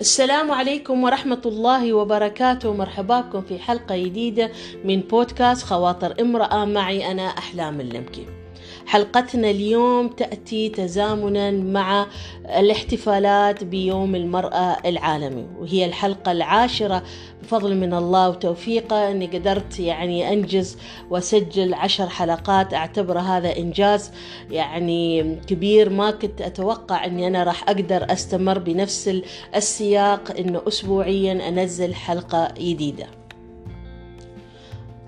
السلام عليكم ورحمة الله وبركاته. مرحبا بكم في حلقة جديدة من بودكاست خواطر امرأة. معي أنا أحلام اللمكي. حلقتنا اليوم تأتي تزامنا مع الاحتفالات بيوم المرأة العالمي وهي الحلقة العاشرة. بفضل من الله وتوفيقه أني قدرت يعني أنجز وأسجل عشر حلقات أعتبر هذا إنجاز يعني كبير. ما كنت أتوقع أني أنا راح أقدر أستمر بنفس السياق أنه أسبوعيا أنزل حلقة جديدة.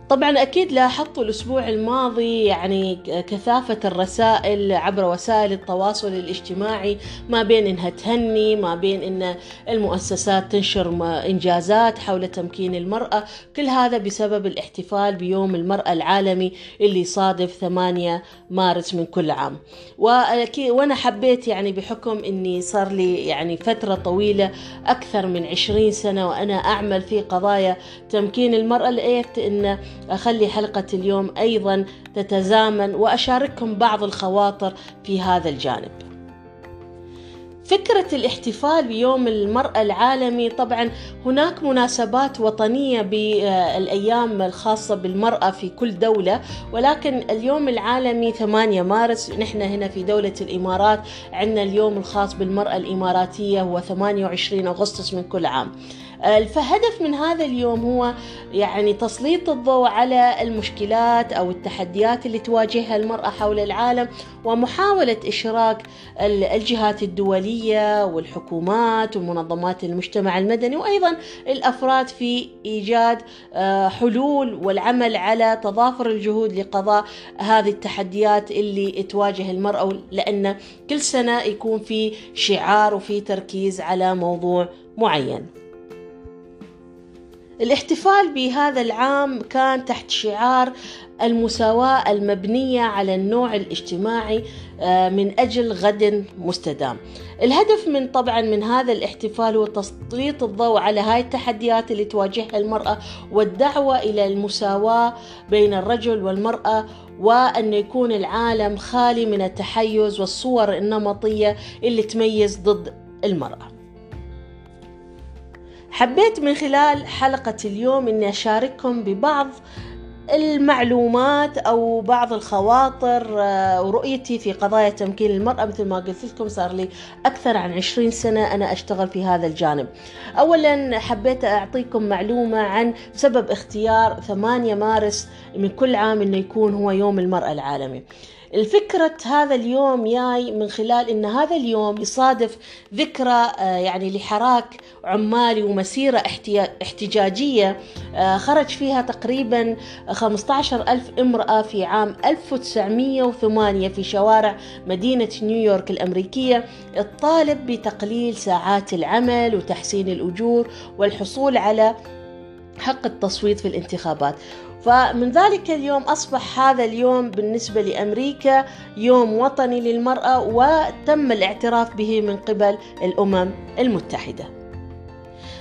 طبعا أكيد لاحظت الأسبوع الماضي يعني كثافة الرسائل عبر وسائل التواصل الاجتماعي ما بين إنها تهني ما بين إن المؤسسات تنشر إنجازات حول تمكين المرأة. كل هذا بسبب الاحتفال بيوم المرأة العالمي اللي صادف 8 مارس من كل عام. وأنا حبيت يعني بحكم إني صار لي يعني فترة طويلة أكثر من 20 سنة وأنا أعمل في قضايا تمكين المرأة لقيت إن أخلي حلقة اليوم أيضا تتزامن وأشارككم بعض الخواطر في هذا الجانب. فكرة الاحتفال بيوم المرأة العالمي طبعا هناك مناسبات وطنية بالأيام الخاصة بالمرأة في كل دولة ولكن اليوم العالمي 8 مارس نحن هنا في دولة الإمارات عندنا اليوم الخاص بالمرأة الإماراتية هو 28 أغسطس من كل عام. الهدف من هذا اليوم هو يعني تسليط الضوء على المشكلات أو التحديات اللي تواجهها المرأة حول العالم ومحاولة إشراك الجهات الدولية والحكومات ومنظمات المجتمع المدني وأيضا الأفراد في إيجاد حلول والعمل على تضافر الجهود لقضاء هذه التحديات اللي تواجه المرأة لأن كل سنة يكون في شعار وفي تركيز على موضوع معين. الاحتفال بهذا العام كان تحت شعار المساواة المبنية على النوع الاجتماعي من أجل غد مستدام. الهدف من طبعا من هذا الاحتفال هو تسليط الضوء على هاي التحديات اللي تواجهها المرأة والدعوة إلى المساواة بين الرجل والمرأة وأن يكون العالم خالي من التحيز والصور النمطية اللي تميز ضد المرأة. حبيت من خلال حلقة اليوم أني أشارككم ببعض المعلومات أو بعض الخواطر ورؤيتي في قضايا تمكين المرأة. مثل ما قلت لكم صار لي أكثر عن 20 سنة أنا أشتغل في هذا الجانب. أولا حبيت أعطيكم معلومة عن سبب اختيار 8 مارس من كل عام أنه يكون هو يوم المرأة العالمي. الفكرة هذا اليوم جاي من خلال إن هذا اليوم يصادف ذكرى يعني لحراك عمالي ومسيرة احتجاجية خرج فيها تقريبا 15 ألف امرأة في عام 1908 في شوارع مدينة نيويورك الأمريكية الطالب بتقليل ساعات العمل وتحسين الأجور والحصول على حق التصويت في الانتخابات. فمن ذلك اليوم أصبح هذا اليوم بالنسبة لأمريكا يوم وطني للمرأة وتم الاعتراف به من قبل الأمم المتحدة.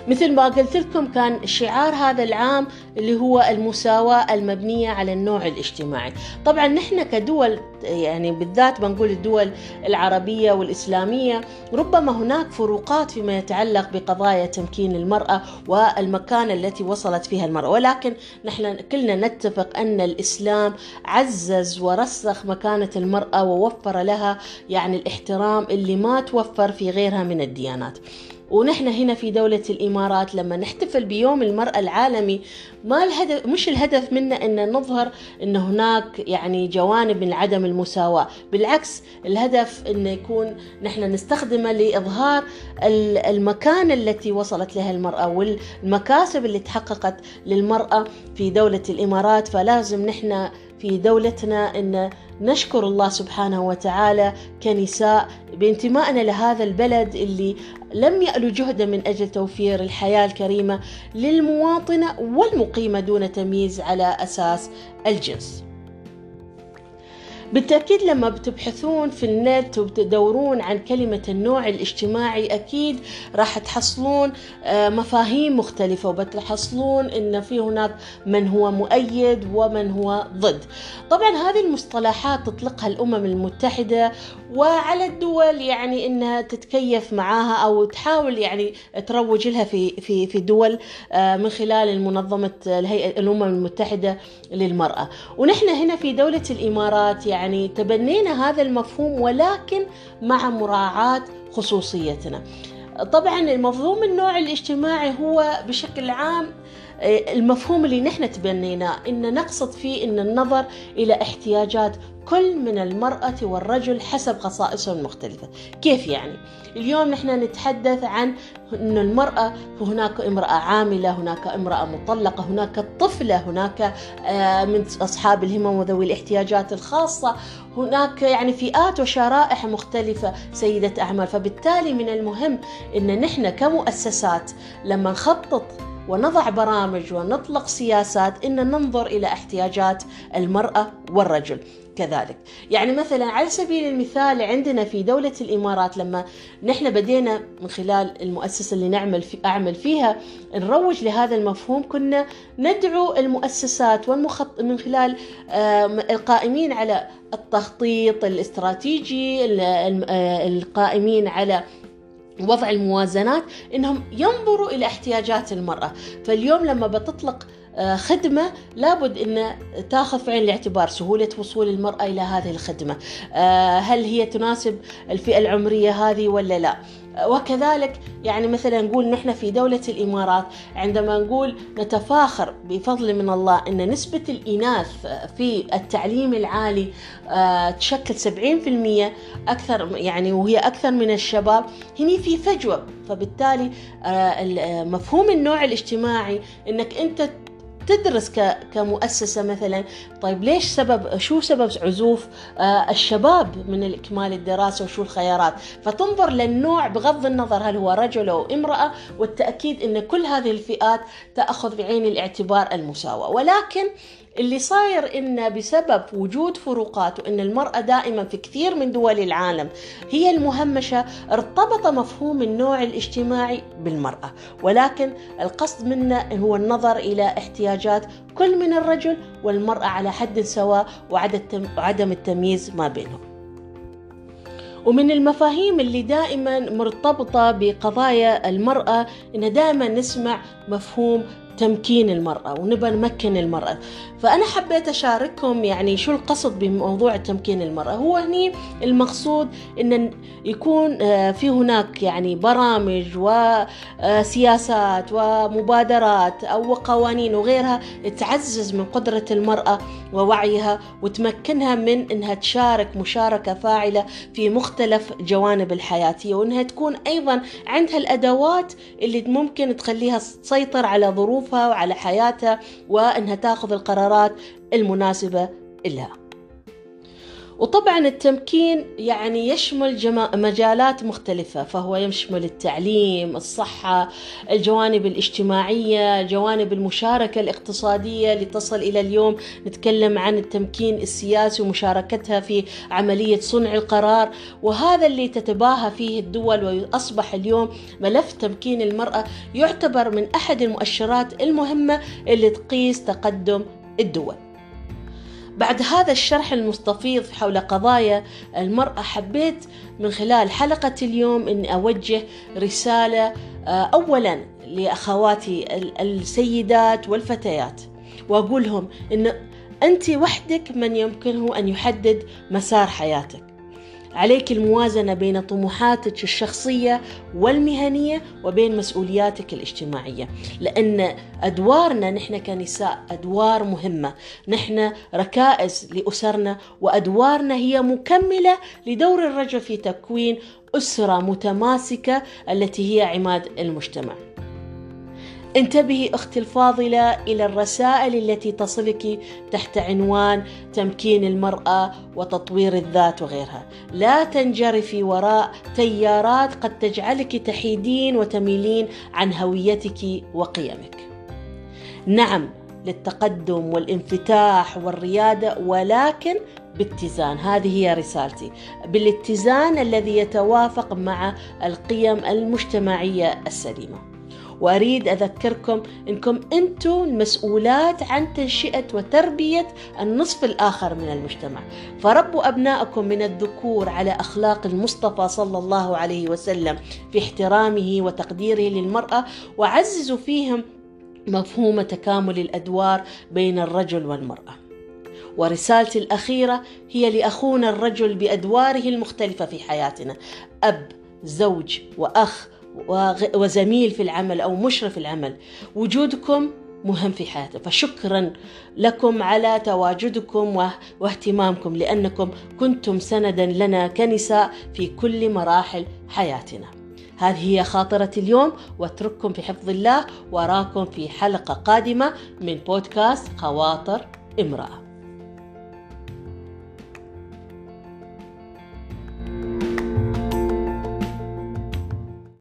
مثل ما قلت لكم كان شعار هذا العام اللي هو المساواة المبنية على النوع الاجتماعي. طبعا نحن كدول يعني بالذات بنقول الدول العربية والإسلامية ربما هناك فروقات فيما يتعلق بقضايا تمكين المرأة والمكانة التي وصلت فيها المرأة. ولكن نحن كلنا نتفق أن الإسلام عزز ورسخ مكانة المرأة ووفر لها يعني الاحترام اللي ما توفر في غيرها من الديانات. ونحن هنا في دولة الإمارات لما نحتفل بيوم المرأة العالمي ما الهدف مش الهدف منا أن نظهر أن هناك يعني جوانب من عدم المساواة. بالعكس الهدف أن يكون نحن نستخدمه لإظهار المكانة التي وصلت لها المرأة والمكاسب اللي تحققت للمرأة في دولة الإمارات. فلازم نحن في دولتنا أن نشكر الله سبحانه وتعالى كنساء بانتمائنا لهذا البلد اللي لم يألوا جهدا من أجل توفير الحياة الكريمة للمواطنة والمقيمة دون تمييز على أساس الجنس. بالتأكيد لما بتبحثون في النت وبتدورون عن كلمة النوع الاجتماعي أكيد راح تحصلون آه، مفاهيم مختلفة وبتحصلون أن في هناك من هو مؤيد ومن هو ضد. طبعا هذه المصطلحات تطلقها الأمم المتحدة وعلى الدول يعني أنها تتكيف معاها أو تحاول يعني تروج لها في في في دول آه، من خلال المنظمة الهيئة الأمم المتحدة للمرأة. ونحن هنا في دولة الإمارات يعني تبنينا هذا المفهوم ولكن مع مراعاة خصوصيتنا. طبعا المفهوم النوع الاجتماعي هو بشكل عام المفهوم اللي نحن تبنيناه إن نقصد فيه إن النظر إلى احتياجات كل من المرأة والرجل حسب خصائصهم المختلفة كيف يعني؟ اليوم نحن نتحدث عن أن المرأة هناك امرأة عاملة هناك امرأة مطلقة هناك طفلة هناك آه، من أصحاب الهمم وذوي الاحتياجات الخاصة هناك يعني فئات وشرائح مختلفة سيدة أعمال فبالتالي من المهم أن نحن كمؤسسات لما نخطط ونضع برامج ونطلق سياسات إن ننظر إلى احتياجات المرأة والرجل. كذلك. يعني مثلا على سبيل المثال عندنا في دولة الإمارات لما نحن بدينا من خلال المؤسسة اللي نعمل في أعمل فيها نروج لهذا المفهوم كنا ندعو المؤسسات والمخط من خلال القائمين على التخطيط الاستراتيجي القائمين على وضع الموازنات إنهم ينظروا إلى احتياجات المرأة. فاليوم لما بتطلق آه، خدمة لابد أن تاخذ في عين الاعتبار سهولة وصول المرأة إلى هذه الخدمة. آه، هل هي تناسب الفئة العمرية هذه ولا لا؟ وكذلك يعني مثلا نقول نحن في دولة الإمارات عندما نقول نتفاخر بفضل من الله أن نسبة الإناث في التعليم العالي آه، تشكل 70% أكثر يعني وهي أكثر من الشباب هني في فجوة. فبالتالي مفهوم النوع الاجتماعي أنك أنت تدرس كمؤسسة مثلا. طيب ليش سبب شو سبب عزوف آه، الشباب من إكمال الدراسة وشو الخيارات؟ فتنظر للنوع بغض النظر هل هو رجل أو امرأة والتأكيد أن كل هذه الفئات تأخذ بعين الاعتبار المساواة. ولكن اللي صاير إن بسبب وجود فروقات وإن المرأة دائما في كثير من دول العالم هي المهمشة ارتبط مفهوم النوع الاجتماعي بالمرأة. ولكن القصد منا هو النظر إلى احتياجات كل من الرجل والمرأة على حد سواء وعدم التمييز ما بينهم. ومن المفاهيم اللي دائما مرتبطة بقضايا المرأة إن دائما نسمع مفهوم تمكين المرأة ونبى نمكن المرأة. فأنا حبيت أشارككم يعني شو القصد بموضوع تمكين المرأة. هو هني المقصود أن يكون آه، في هناك يعني برامج وسياسات ومبادرات أو قوانين وغيرها تعزز من قدرة المرأة ووعيها وتمكنها من أنها تشارك مشاركة فاعلة في مختلف جوانب الحياتية وأنها تكون أيضا عندها الأدوات اللي ممكن تخليها تسيطر على ظروفها وعلى حياتها وأنها تاخذ القرارات المناسبة لها. وطبعا التمكين يعني يشمل مجالات مختلفة فهو يشمل التعليم الصحة الجوانب الاجتماعية جوانب المشاركة الاقتصادية لتصل إلى اليوم. نتكلم عن التمكين السياسي ومشاركتها في عملية صنع القرار وهذا اللي تتباهى فيه الدول وأصبح اليوم ملف تمكين المرأة يعتبر من أحد المؤشرات المهمة اللي تقيس تقدم الدول. بعد هذا الشرح المستفيض حول قضايا المرأة حبيت من خلال حلقة اليوم أني أوجه رسالة آه، أولا لأخواتي السيدات والفتيات وأقول لهم أن أنت وحدك من يمكنه أن يحدد مسار حياتك. عليك الموازنة بين طموحاتك الشخصية والمهنية وبين مسؤولياتك الاجتماعية. لأن أدوارنا نحن كنساء أدوار مهمة. نحن ركائز لأسرنا وأدوارنا هي مكملة لدور الرجل في تكوين أسرة متماسكة التي هي عماد المجتمع. انتبهي أختي الفاضلة إلى الرسائل التي تصلك تحت عنوان تمكين المرأة وتطوير الذات وغيرها. لا تنجرفي وراء تيارات قد تجعلك تحيدين وتميلين عن هويتك وقيمك. نعم للتقدم والانفتاح والريادة ولكن باتزان. هذه هي رسالتي. بالاتزان الذي يتوافق مع القيم المجتمعية السليمة. وأريد أذكركم أنكم أنتم المسؤولات عن تنشئة وتربية النصف الآخر من المجتمع. فربوا أبنائكم من الذكور على أخلاق المصطفى صلى الله عليه وسلم في احترامه وتقديره للمرأة وعززوا فيهم مفهوم تكامل الأدوار بين الرجل والمرأة. ورسالتي الأخيرة هي لأخونا الرجل بأدواره المختلفة في حياتنا أب زوج وأخ وزميل في العمل أو مشرف العمل. وجودكم مهم في حياته فشكرا لكم على تواجدكم واهتمامكم لأنكم كنتم سندا لنا كنساء في كل مراحل حياتنا. هذه هي خاطرة اليوم واترككم في حفظ الله. وراكم في حلقة قادمة من بودكاست خواطر امرأة.